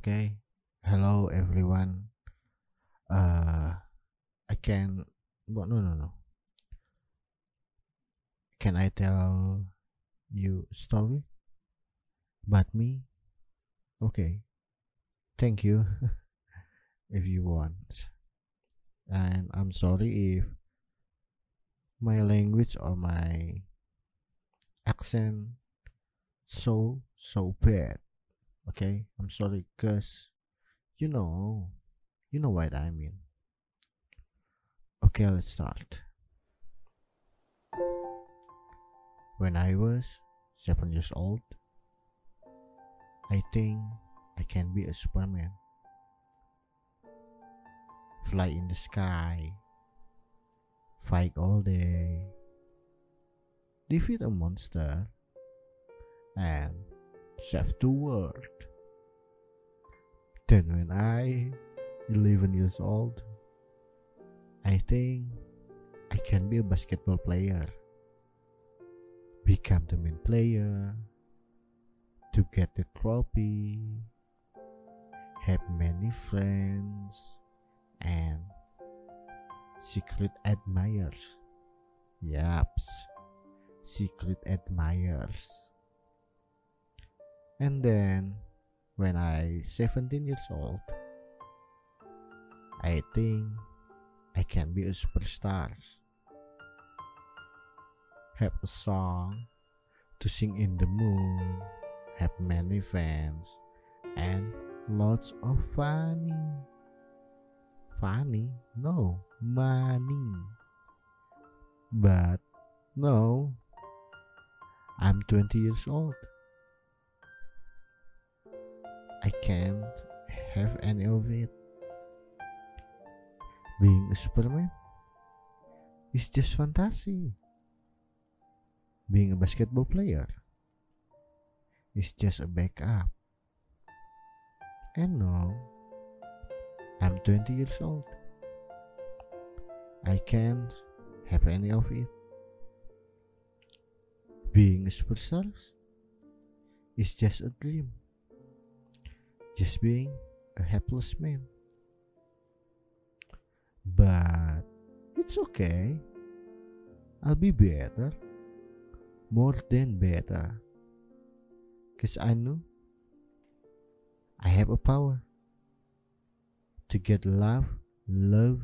Okay. Hello everyone. Uh I can what no no no. Can I tell you story? About me? Okay. Thank you. if you want. And I'm sorry if my language or my accent so so bad okay i'm sorry cuz you know you know what i mean. Okay let's start. When i was 7 years old i think i can be a superman. Fly in the sky fight all day defeat a monster and save the world. Then, when I 11 years old, I think I can be a basketball player, become the main player, to get the trophy, have many friends, and secret admirers. Yaps secret admirers. And then when I 17 years old, I think I can be a superstar. Have a song to sing in the moon, have many fans, and lots of funny. Funny? No, money. But no, I'm 20 years old. I can't have any of it. Being a Superman is just fantasy. Being a basketball player is just a backup. And now, I'm 20 years old. I can't have any of it. Being a superstar is just a dream. Just being a helpless man. But it's okay. I'll be better. More than better. Cause I know I have a power to get love, love.